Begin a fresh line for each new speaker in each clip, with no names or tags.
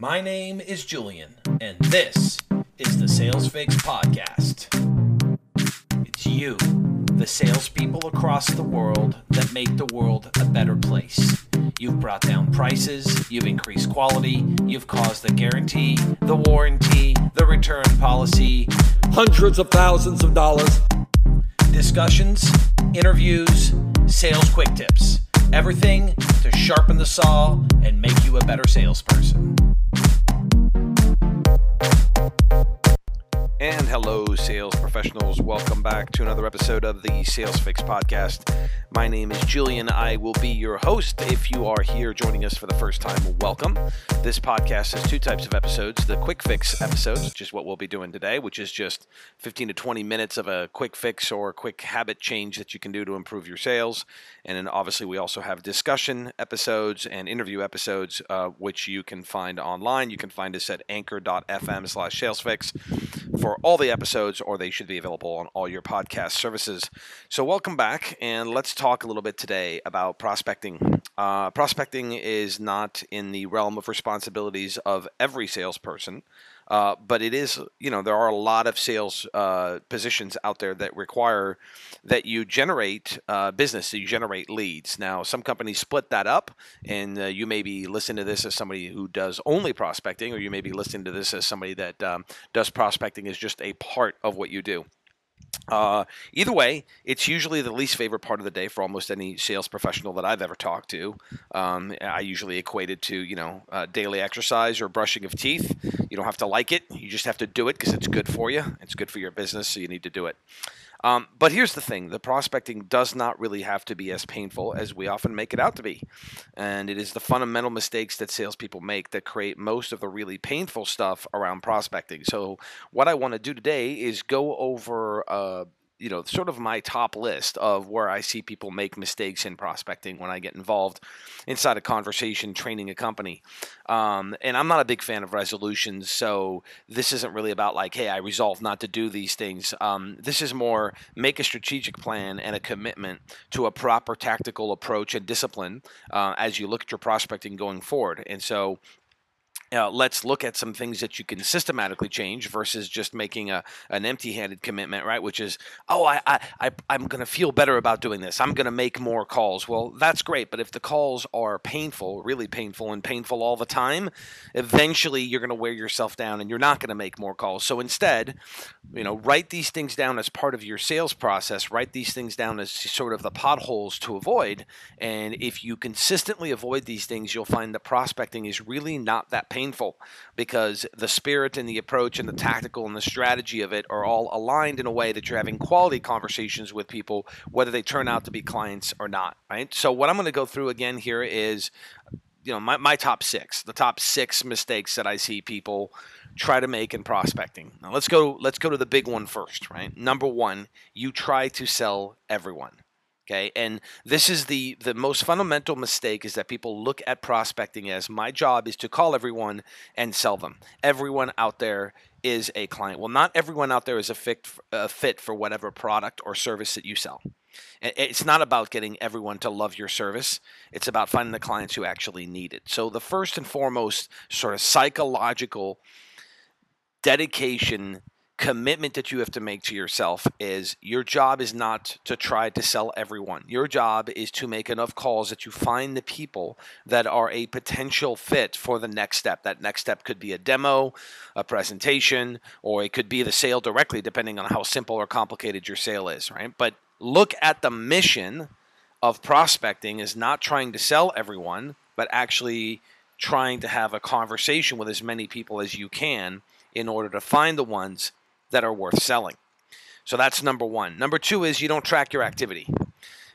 My name is Julian, and this is the Sales Fix Podcast. It's you, the salespeople across the world that make the world a better place. You've brought down prices, you've increased quality, you've caused the guarantee, the warranty, the return policy,
hundreds of thousands of dollars.
discussions, interviews, sales quick tips. Everything to sharpen the saw and make you a better salesperson.
And hello, sales professionals. Welcome back to another episode of the Sales Fix Podcast. My name is Julian. I will be your host. If you are here joining us for the first time, welcome. This podcast has two types of episodes the quick fix episodes, which is what we'll be doing today, which is just 15 to 20 minutes of a quick fix or quick habit change that you can do to improve your sales. And then obviously, we also have discussion episodes and interview episodes, uh, which you can find online. You can find us at anchor.fm slash salesfix for all the episodes, or they should be available on all your podcast services. So, welcome back, and let's talk a little bit today about prospecting. Uh, prospecting is not in the realm of responsibilities of every salesperson. Uh, but it is, you know, there are a lot of sales uh, positions out there that require that you generate uh, business, that you generate leads. Now, some companies split that up, and uh, you may be listening to this as somebody who does only prospecting, or you may be listening to this as somebody that um, does prospecting as just a part of what you do. Uh, either way, it's usually the least favorite part of the day for almost any sales professional that I've ever talked to. Um, I usually equate it to, you know, uh, daily exercise or brushing of teeth. You don't have to like it; you just have to do it because it's good for you. It's good for your business, so you need to do it. Um, but here's the thing the prospecting does not really have to be as painful as we often make it out to be. And it is the fundamental mistakes that salespeople make that create most of the really painful stuff around prospecting. So, what I want to do today is go over. Uh, you know, sort of my top list of where I see people make mistakes in prospecting when I get involved inside a conversation training a company. Um, and I'm not a big fan of resolutions, so this isn't really about like, hey, I resolve not to do these things. Um, this is more make a strategic plan and a commitment to a proper tactical approach and discipline uh, as you look at your prospecting going forward. And so uh, let's look at some things that you can systematically change versus just making a an empty-handed commitment, right? Which is, oh, I, I, I I'm going to feel better about doing this. I'm going to make more calls. Well, that's great, but if the calls are painful, really painful, and painful all the time, eventually you're going to wear yourself down, and you're not going to make more calls. So instead, you know, write these things down as part of your sales process. Write these things down as sort of the potholes to avoid. And if you consistently avoid these things, you'll find that prospecting is really not that painful painful because the spirit and the approach and the tactical and the strategy of it are all aligned in a way that you're having quality conversations with people, whether they turn out to be clients or not. Right. So what I'm going to go through again here is, you know, my, my top six, the top six mistakes that I see people try to make in prospecting. Now let's go let's go to the big one first, right? Number 1, you try to sell everyone. Okay, and this is the the most fundamental mistake is that people look at prospecting as my job is to call everyone and sell them. Everyone out there is a client. Well, not everyone out there is a fit, a fit for whatever product or service that you sell. It's not about getting everyone to love your service. It's about finding the clients who actually need it. So the first and foremost sort of psychological dedication commitment that you have to make to yourself is your job is not to try to sell everyone. Your job is to make enough calls that you find the people that are a potential fit for the next step. That next step could be a demo, a presentation, or it could be the sale directly, depending on how simple or complicated your sale is, right? But look at the mission of prospecting is not trying to sell everyone, but actually trying to have a conversation with as many people as you can in order to find the ones that are worth selling. So that's number one. Number two is you don't track your activity.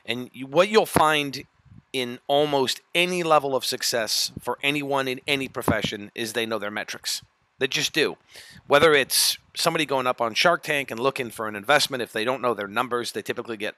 And you, what you'll find in almost any level of success for anyone in any profession is they know their metrics. They just do. Whether it's somebody going up on Shark Tank and looking for an investment, if they don't know their numbers, they typically get,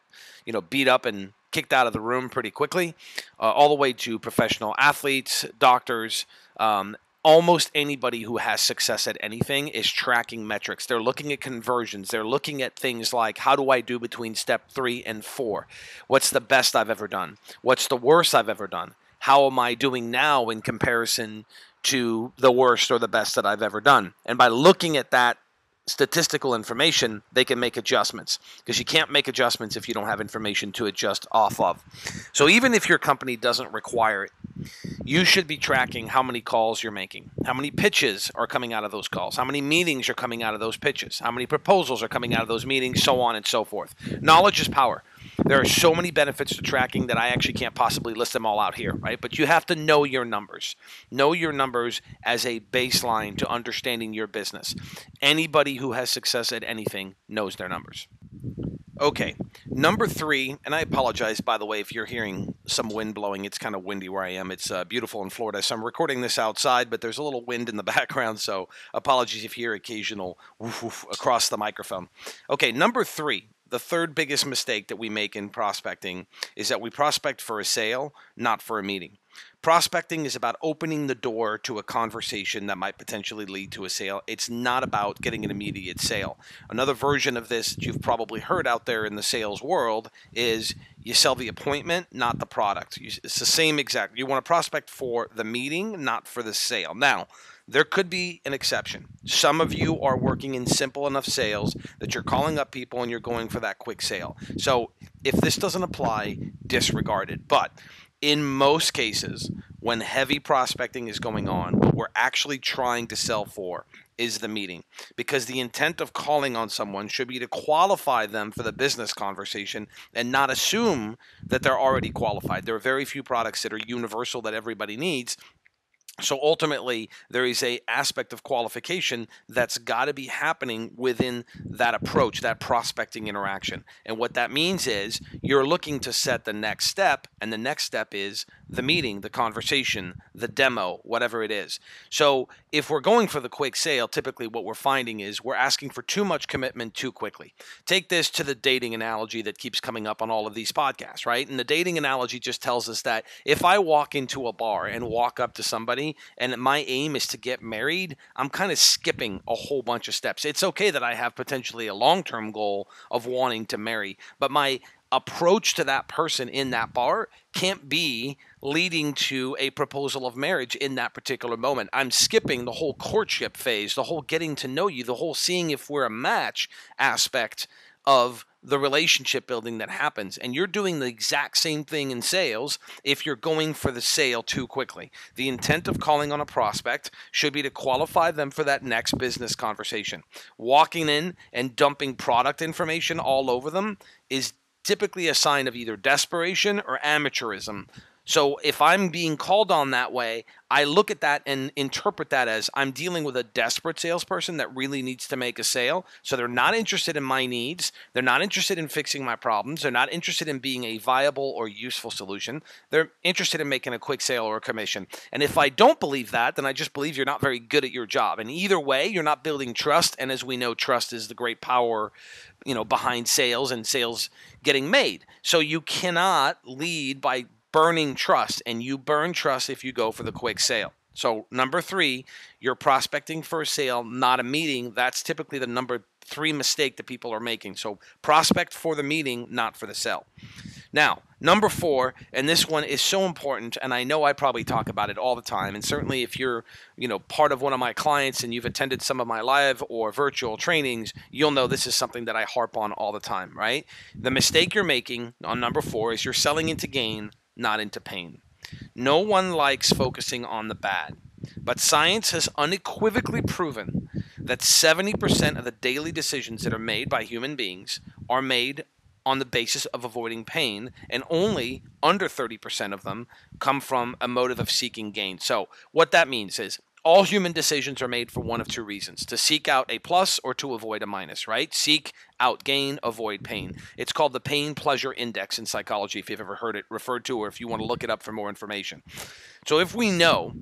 you know, beat up and kicked out of the room pretty quickly. Uh, all the way to professional athletes, doctors, um, almost anybody who has success at anything is tracking metrics. They're looking at conversions. They're looking at things like how do I do between step three and four? What's the best I've ever done? What's the worst I've ever done? How am I doing now in comparison to the worst or the best that I've ever done. And by looking at that statistical information, they can make adjustments because you can't make adjustments if you don't have information to adjust off of. So even if your company doesn't require it, you should be tracking how many calls you're making, how many pitches are coming out of those calls, how many meetings are coming out of those pitches, how many proposals are coming out of those meetings, so on and so forth. Knowledge is power. There are so many benefits to tracking that I actually can't possibly list them all out here, right? But you have to know your numbers. Know your numbers as a baseline to understanding your business. Anybody who has success at anything knows their numbers. Okay, number three, and I apologize by the way if you're hearing some wind blowing. It's kind of windy where I am. It's uh, beautiful in Florida, so I'm recording this outside, but there's a little wind in the background, so apologies if you hear occasional woof woof across the microphone. Okay, number three, the third biggest mistake that we make in prospecting is that we prospect for a sale, not for a meeting. Prospecting is about opening the door to a conversation that might potentially lead to a sale. It's not about getting an immediate sale. Another version of this that you've probably heard out there in the sales world is you sell the appointment, not the product. It's the same exact. You want to prospect for the meeting, not for the sale. Now, there could be an exception. Some of you are working in simple enough sales that you're calling up people and you're going for that quick sale. So if this doesn't apply, disregard it. But in most cases, when heavy prospecting is going on, what we're actually trying to sell for is the meeting. Because the intent of calling on someone should be to qualify them for the business conversation and not assume that they're already qualified. There are very few products that are universal that everybody needs, so ultimately, there is a aspect of qualification that's got to be happening within that approach, that prospecting interaction. And what that means is you're looking to set the next step, and the next step is the meeting, the conversation, the demo, whatever it is. So if we're going for the quick sale, typically what we're finding is we're asking for too much commitment too quickly. Take this to the dating analogy that keeps coming up on all of these podcasts, right? And the dating analogy just tells us that if I walk into a bar and walk up to somebody and my aim is to get married, I'm kind of skipping a whole bunch of steps. It's okay that I have potentially a long term goal of wanting to marry, but my approach to that person in that bar can't be leading to a proposal of marriage in that particular moment. I'm skipping the whole courtship phase, the whole getting to know you, the whole seeing if we're a match aspect of the relationship building that happens. And you're doing the exact same thing in sales if you're going for the sale too quickly. The intent of calling on a prospect should be to qualify them for that next business conversation. Walking in and dumping product information all over them is typically a sign of either desperation or amateurism. So if I'm being called on that way, I look at that and interpret that as I'm dealing with a desperate salesperson that really needs to make a sale. So they're not interested in my needs. They're not interested in fixing my problems. They're not interested in being a viable or useful solution. They're interested in making a quick sale or a commission. And if I don't believe that, then I just believe you're not very good at your job. And either way, you're not building trust. And as we know, trust is the great power you know behind sales and sales getting made so you cannot lead by burning trust, and you burn trust if you go for the quick sale. So, number three, you're prospecting for a sale, not a meeting. That's typically the number three mistake that people are making. So, prospect for the meeting, not for the sale. Now, number four, and this one is so important, and I know I probably talk about it all the time. And certainly, if you're, you know, part of one of my clients and you've attended some of my live or virtual trainings, you'll know this is something that I harp on all the time. Right? The mistake you're making on number four is you're selling into gain not into pain. No one likes focusing on the bad, but science has unequivocally proven that 70% of the daily decisions that are made by human beings are made on the basis of avoiding pain, and only under 30% of them come from a motive of seeking gain. So, what that means is all human decisions are made for one of two reasons to seek out a plus or to avoid a minus, right? Seek out gain, avoid pain. It's called the pain pleasure index in psychology, if you've ever heard it referred to, or if you want to look it up for more information. So, if we know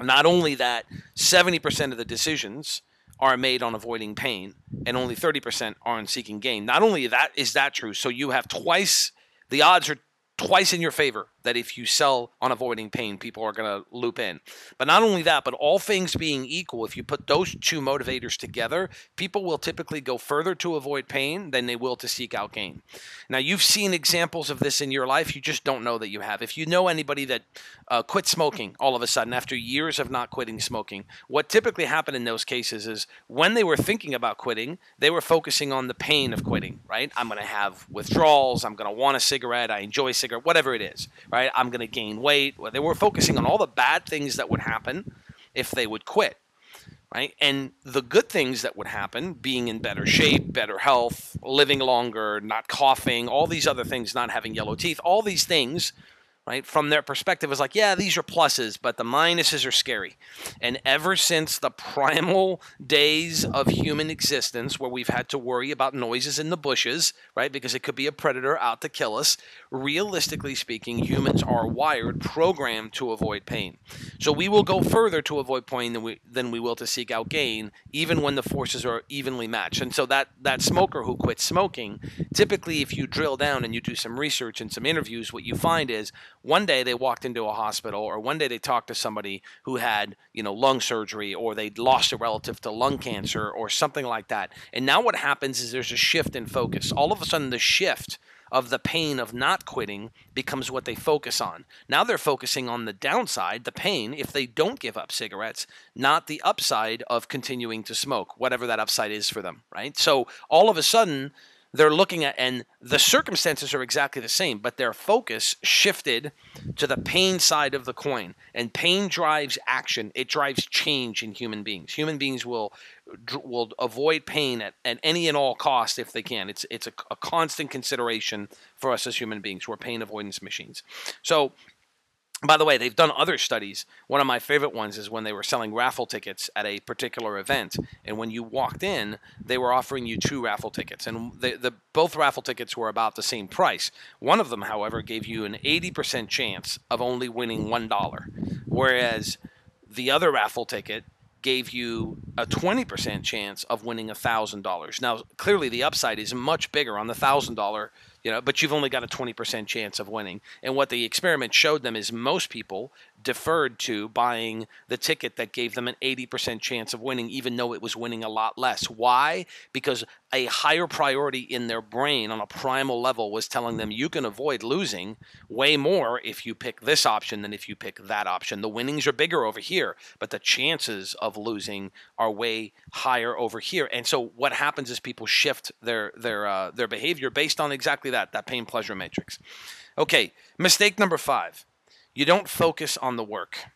not only that 70% of the decisions are made on avoiding pain and only 30% are on seeking gain, not only that is that true, so you have twice the odds are twice in your favor that if you sell on avoiding pain, people are going to loop in. But not only that, but all things being equal, if you put those two motivators together, people will typically go further to avoid pain than they will to seek out gain. Now, you've seen examples of this in your life. You just don't know that you have. If you know anybody that uh, quit smoking all of a sudden after years of not quitting smoking, what typically happened in those cases is when they were thinking about quitting, they were focusing on the pain of quitting, right? I'm going to have withdrawals. I'm going to want a cigarette. I enjoy cigarette, whatever it is, right? I'm going to gain weight. They were focusing on all the bad things that would happen if they would quit, right? And the good things that would happen, being in better shape, better health, living longer, not coughing, all these other things, not having yellow teeth, all these things right? From their perspective, it's like, yeah, these are pluses, but the minuses are scary. And ever since the primal days of human existence, where we've had to worry about noises in the bushes, right? Because it could be a predator out to kill us, realistically speaking, humans are wired, programmed to avoid pain. So we will go further to avoid pain than we, than we will to seek out gain, even when the forces are evenly matched. And so that, that smoker who quits smoking, typically, if you drill down and you do some research and some interviews, what you find is one day they walked into a hospital or one day they talked to somebody who had you know lung surgery or they'd lost a relative to lung cancer or something like that and now what happens is there's a shift in focus all of a sudden the shift of the pain of not quitting becomes what they focus on. Now they're focusing on the downside, the pain, if they don't give up cigarettes, not the upside of continuing to smoke, whatever that upside is for them, right? So all of a sudden, they're looking at, and the circumstances are exactly the same, but their focus shifted to the pain side of the coin. And pain drives action. It drives change in human beings. Human beings will will avoid pain at, at any and all cost if they can. It's it's a, a constant consideration for us as human beings. We're pain avoidance machines. So by the way, they've done other studies. One of my favorite ones is when they were selling raffle tickets at a particular event, and when you walked in, they were offering you two raffle tickets, and the, the both raffle tickets were about the same price. One of them, however, gave you an 80% chance of only winning one dollar, whereas the other raffle ticket gave you a 20% chance of winning $1,000. Now, clearly the upside is much bigger on the $1,000 you know, but you've only got a 20% chance of winning. And what the experiment showed them is most people deferred to buying the ticket that gave them an 80% chance of winning, even though it was winning a lot less. Why? Because a higher priority in their brain on a primal level was telling them you can avoid losing way more if you pick this option than if you pick that option. The winnings are bigger over here, but the chances of losing are way higher over here. And so what happens is people shift their their uh, their behavior based on exactly that that pain pleasure matrix. Okay, mistake number 5 you don't focus on the work.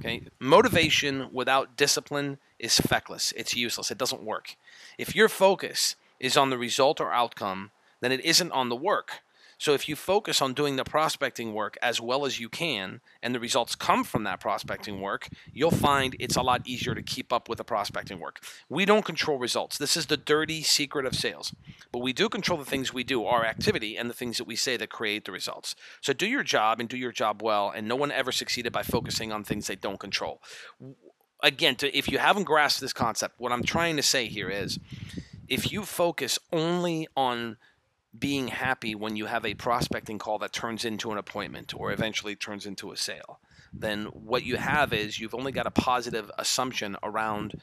Okay? Motivation without discipline is feckless. It's useless. It doesn't work. If your focus is on the result or outcome, then it isn't on the work. So if you focus on doing the prospecting work as well as you can, and the results come from that prospecting work, you'll find it's a lot easier to keep up with the prospecting work. We don't control results. This is the dirty secret of sales. But we do control the things we do, our activity, and the things that we say that create the results. So do your job and do your job well, and no one ever succeeded by focusing on things they don't control. Again, to, if you haven't grasped this concept, what I'm trying to say here is if you focus only on being happy when you have a prospecting call that turns into an appointment or eventually turns into a sale, then what you have is you've only got a positive assumption around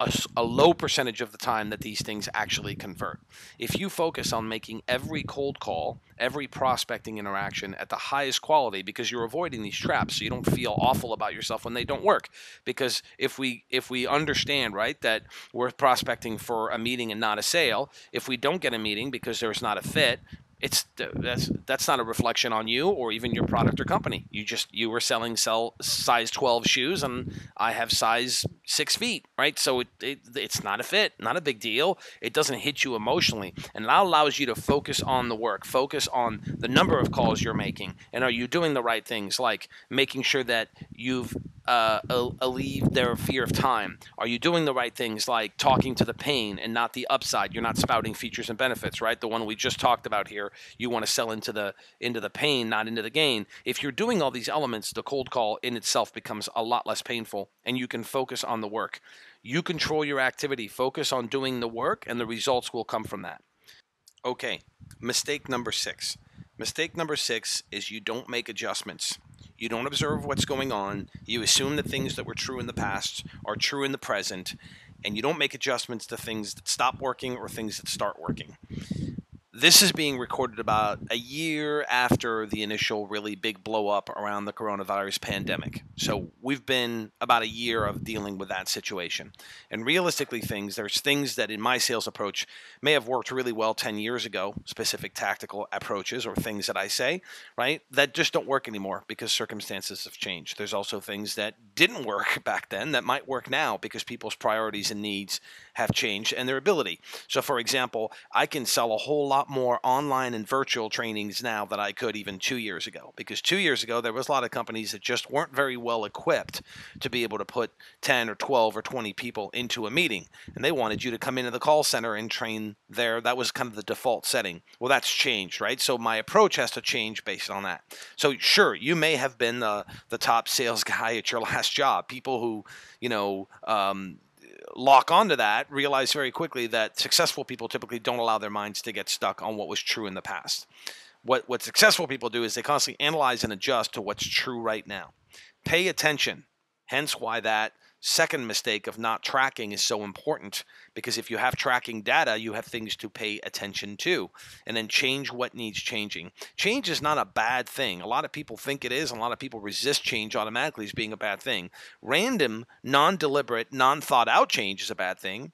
a, a, low percentage of the time that these things actually convert. If you focus on making every cold call, every prospecting interaction at the highest quality because you're avoiding these traps so you don't feel awful about yourself when they don't work. Because if we if we understand, right, that we're prospecting for a meeting and not a sale, if we don't get a meeting because there's not a fit, it's that's that's not a reflection on you or even your product or company. You just you were selling sell size 12 shoes and I have size six feet, right? So it, it it's not a fit, not a big deal. It doesn't hit you emotionally, and that allows you to focus on the work, focus on the number of calls you're making, and are you doing the right things, like making sure that you've uh, alleviate their fear of time? Are you doing the right things like talking to the pain and not the upside? You're not spouting features and benefits, right? The one we just talked about here. You want to sell into the into the pain, not into the gain. If you're doing all these elements, the cold call in itself becomes a lot less painful, and you can focus on the work. You control your activity. Focus on doing the work, and the results will come from that. Okay, mistake number six Mistake number six is you don't make adjustments. You don't observe what's going on. You assume that things that were true in the past are true in the present, and you don't make adjustments to things that stop working or things that start working. This is being recorded about a year after the initial really big blow up around the coronavirus pandemic. So we've been about a year of dealing with that situation. And realistically, things, there's things that in my sales approach may have worked really well 10 years ago, specific tactical approaches or things that I say, right, that just don't work anymore because circumstances have changed. There's also things that didn't work back then that might work now because people's priorities and needs have changed and their ability. So, for example, I can sell a whole lot more online and virtual trainings now than I could even two years ago. Because two years ago, there was a lot of companies that just weren't very well equipped to be able to put 10 or 12 or 20 people into a meeting. And they wanted you to come into the call center and train there. That was kind of the default setting. Well, that's changed, right? So, my approach has to change based on that. So, sure, you may have been the, the top sales guy at your last job. People who, you know, um, lock onto that realize very quickly that successful people typically don't allow their minds to get stuck on what was true in the past. What what successful people do is they constantly analyze and adjust to what's true right now. Pay attention. Hence why that second mistake of not tracking is so important because if you have tracking data, you have things to pay attention to and then change what needs changing. Change is not a bad thing. A lot of people think it is, and a lot of people resist change automatically as being a bad thing. Random, non deliberate, non thought out change is a bad thing.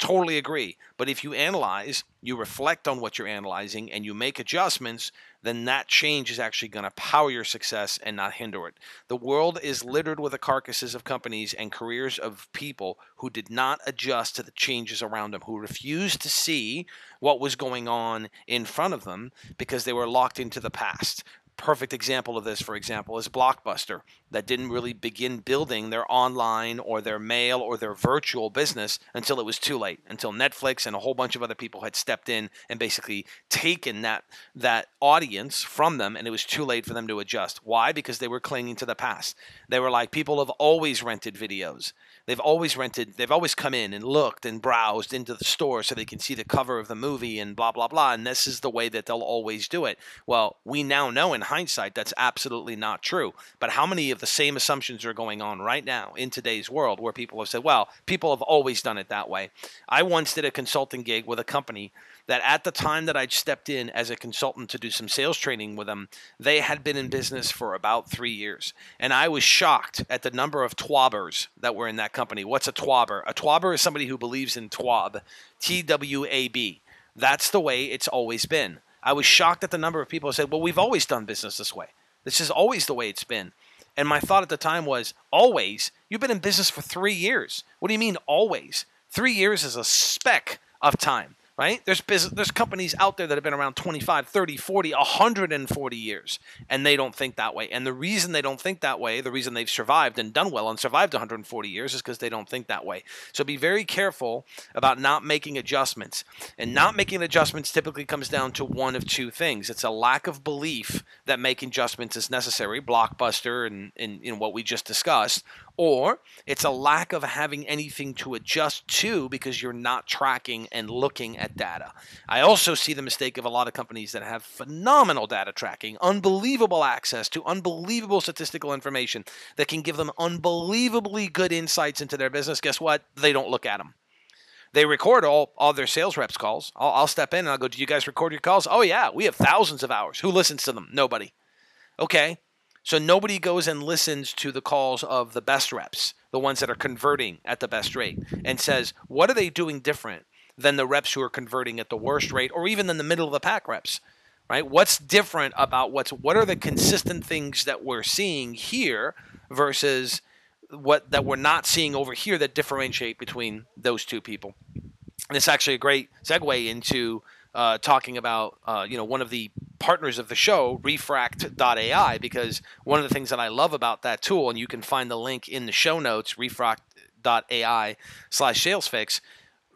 Totally agree. But if you analyze, you reflect on what you're analyzing, and you make adjustments, then that change is actually going to power your success and not hinder it. The world is littered with the carcasses of companies and careers of people who did not adjust to the changes around them, who refused to see what was going on in front of them because they were locked into the past perfect example of this, for example, is Blockbuster, that didn't really begin building their online or their mail or their virtual business until it was too late, until Netflix and a whole bunch of other people had stepped in and basically taken that that audience from them, and it was too late for them to adjust. Why? Because they were clinging to the past. They were like people have always rented videos. They've always rented. They've always come in and looked and browsed into the store so they can see the cover of the movie and blah blah blah. And this is the way that they'll always do it. Well, we now know in hindsight that's absolutely not true. But how many of the same assumptions are going on right now in today's world where people have said, well, people have always done it that way? I once did a consulting gig with a company that at the time that I'd stepped in as a consultant to do some sales training with them, they had been in business for about three years. And I was shocked at the number of twabbers that were in that company. What's a twabber? A twabber is somebody who believes in twab, T W A B. That's the way it's always been. I was shocked at the number of people who said, well, we've always done business this way. This is always the way it's been. And my thought at the time was, always? You've been in business for three years. What do you mean, always? Three years is a speck of time right? There's business, there's companies out there that have been around 25, 30, 40, 140 years, and they don't think that way. And the reason they don't think that way, the reason they've survived and done well and survived 140 years is because they don't think that way. So be very careful about not making adjustments. And not making adjustments typically comes down to one of two things. It's a lack of belief that making adjustments is necessary, blockbuster and in, what we just discussed, or it's a lack of having anything to adjust to because you're not tracking and looking at data. I also see the mistake of a lot of companies that have phenomenal data tracking, unbelievable access to unbelievable statistical information that can give them unbelievably good insights into their business. Guess what? They don't look at them. They record all, all their sales reps' calls. I'll, I'll step in and I'll go, Do you guys record your calls? Oh, yeah, we have thousands of hours. Who listens to them? Nobody. Okay, so nobody goes and listens to the calls of the best reps, the ones that are converting at the best rate, and says, what are they doing different than the reps who are converting at the worst rate or even in the middle of the pack reps? Right? What's different about what's what are the consistent things that we're seeing here versus what that we're not seeing over here that differentiate between those two people? And it's actually a great segue into uh, talking about uh, you know one of the partners of the show, Refract.ai, because one of the things that I love about that tool, and you can find the link in the show notes, Refract.ai slash SalesFix.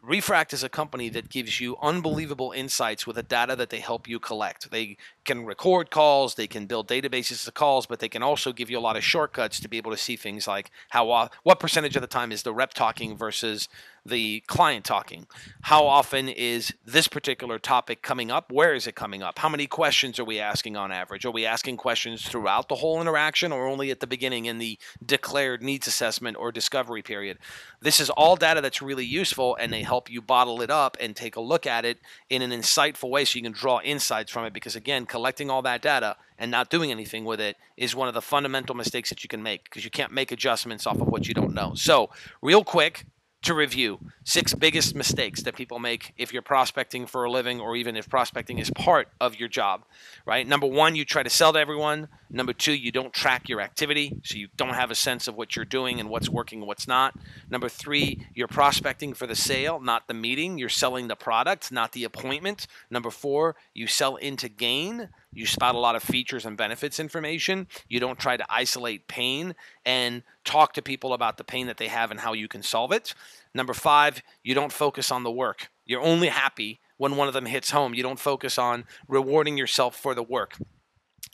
Refract is a company that gives you unbelievable insights with the data that they help you collect. They can record calls, they can build databases of calls, but they can also give you a lot of shortcuts to be able to see things like how uh, what percentage of the time is the rep talking versus the client talking. How often is this particular topic coming up? Where is it coming up? How many questions are we asking on average? Are we asking questions throughout the whole interaction or only at the beginning in the declared needs assessment or discovery period? This is all data that's really useful and they help you bottle it up and take a look at it in an insightful way so you can draw insights from it because again, collecting all that data and not doing anything with it is one of the fundamental mistakes that you can make because you can't make adjustments off of what you don't know. So, real quick, to review six biggest mistakes that people make if you're prospecting for a living or even if prospecting is part of your job right? Number one you try to sell to everyone. Number two you don't track your activity so you don't have a sense of what you're doing and what's working and what's not. Number three you're prospecting for the sale not the meeting. You're selling the product not the appointment. Number four you sell into gain you spout a lot of features and benefits information. You don't try to isolate pain and talk to people about the pain that they have and how you can solve it. Number five, you don't focus on the work. You're only happy when one of them hits home. You don't focus on rewarding yourself for the work.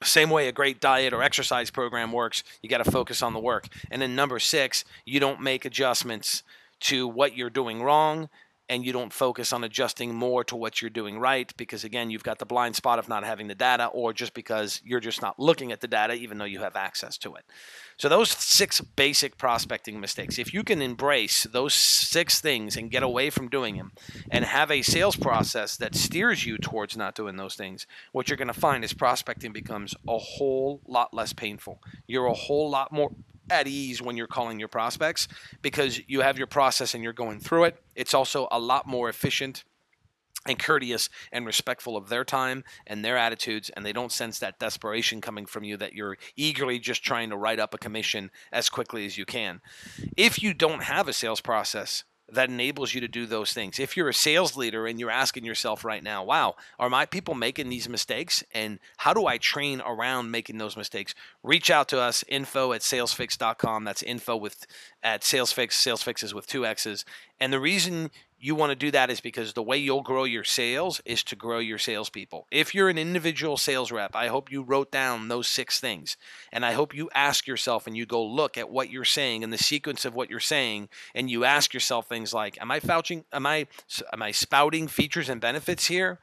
Same way a great diet or exercise program works, you got to focus on the work. And then number six, you don't make adjustments to what you're doing wrong and you don't focus on adjusting more to what you're doing right because again you've got the blind spot of not having the data or just because you're just not looking at the data even though you have access to it. So those six basic prospecting mistakes if you can embrace those six things and get away from doing them and have a sales process that steers you towards not doing those things what you're going to find is prospecting becomes a whole lot less painful. You're a whole lot more at ease when you're calling your prospects because you have your process and you're going through it. It's also a lot more efficient and courteous and respectful of their time and their attitudes, and they don't sense that desperation coming from you that you're eagerly just trying to write up a commission as quickly as you can. If you don't have a sales process, that enables you to do those things. If you're a sales leader and you're asking yourself right now, wow, are my people making these mistakes? And how do I train around making those mistakes? Reach out to us, info at salesfixx.com. That's info with at salesfix, salesfix is with two X's. And the reason you want to do that is because the way you'll grow your sales is to grow your salespeople. If you're an individual sales rep, I hope you wrote down those six things. And I hope you ask yourself and you go look at what you're saying and the sequence of what you're saying. And you ask yourself things like, Am I vouching? Am I, am I spouting features and benefits here?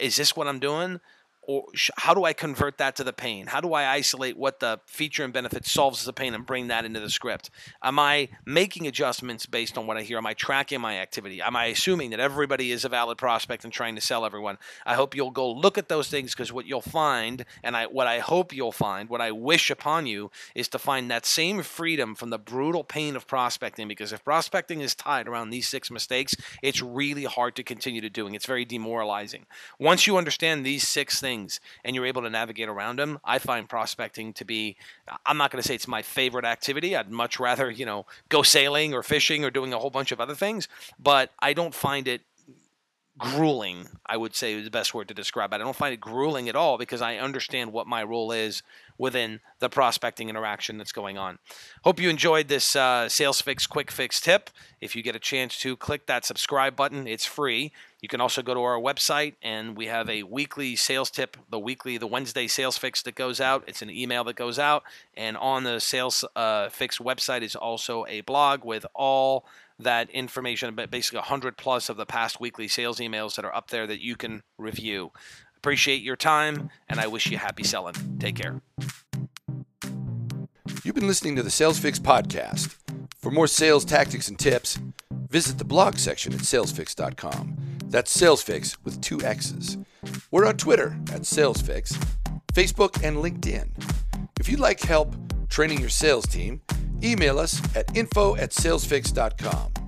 Is this what I'm doing? Or how do I convert that to the pain? How do I isolate what the feature and benefit solves as a pain and bring that into the script? Am I making adjustments based on what I hear? Am I tracking my activity? Am I assuming that everybody is a valid prospect and trying to sell everyone? I hope you'll go look at those things because what you'll find, and I what I hope you'll find, what I wish upon you, is to find that same freedom from the brutal pain of prospecting. Because if prospecting is tied around these six mistakes, it's really hard to continue to doing. It's very demoralizing. Once you understand these six things things and you're able to navigate around them, I find prospecting to be, I'm not going to say it's my favorite activity. I'd much rather, you know, go sailing or fishing or doing a whole bunch of other things, but I don't find it grueling, I would say is the best word to describe it. I don't find it grueling at all because I understand what my role is within the prospecting interaction that's going on. Hope you enjoyed this uh, Sales Fix Quick Fix tip. If you get a chance to click that subscribe button, it's free. You can also go to our website and we have a weekly sales tip, the weekly, the Wednesday sales fix that goes out. It's an email that goes out. And on the sales uh, fix website is also a blog with all that information, but basically 100 plus of the past weekly sales emails that are up there that you can review. Appreciate your time, and I wish you happy selling. Take care.
You've been listening to the Sales Fix podcast. For more sales tactics and tips, visit the blog section at salesfixx.com. That's SalesFixx with two X's. We're on Twitter at SalesFix, Facebook, and LinkedIn. If you'd like help training your sales team, email us at info at salesfixx.com.